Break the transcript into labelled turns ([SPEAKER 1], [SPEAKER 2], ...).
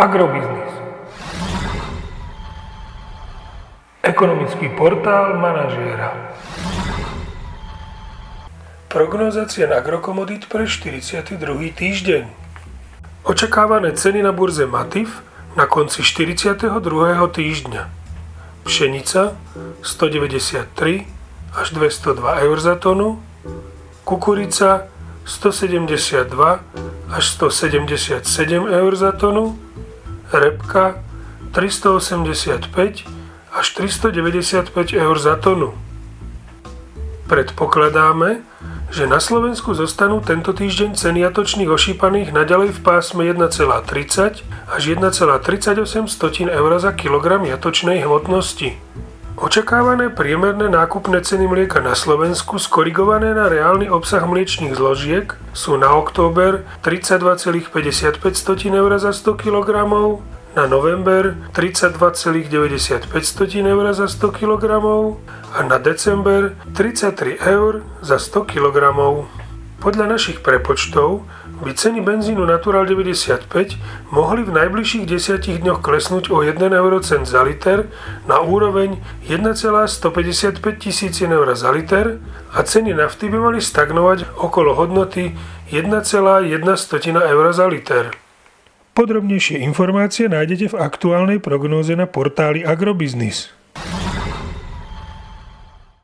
[SPEAKER 1] Agrobiznis. Ekonomický portál manažéra. Prognoza cien agrokomodít pre 42. týždeň. Očakávané ceny na burze Matif na konci 42. týždňa. Pšenica 193 až 202 eur za tonu, kukurica 172 až 177 eur za tonu, repka 385 až 395 eur za tonu. Predpokladáme, že na Slovensku zostanú tento týždeň ceny jatočných ošípaných naďalej v pásme 1,30 až 1,38 eur za kilogram jatočnej hmotnosti. Očakávané priemerné nákupné ceny mlieka na Slovensku skorigované na reálny obsah mliečných zložiek sú na október 32,55 eur za 100 kg, na november 32,95 eur za 100 kg a na december 33 eur za 100 kg. Podľa našich prepočtov by ceny benzínu Natural 95 mohli v najbližších 10 dňoch klesnúť o 1 eurocent za liter na úroveň 1,155 tisíc eur za liter a ceny nafty by mali stagnovať okolo hodnoty 1,1 eur za liter. Podrobnejšie informácie nájdete v aktuálnej prognóze na portáli Agrobiznis.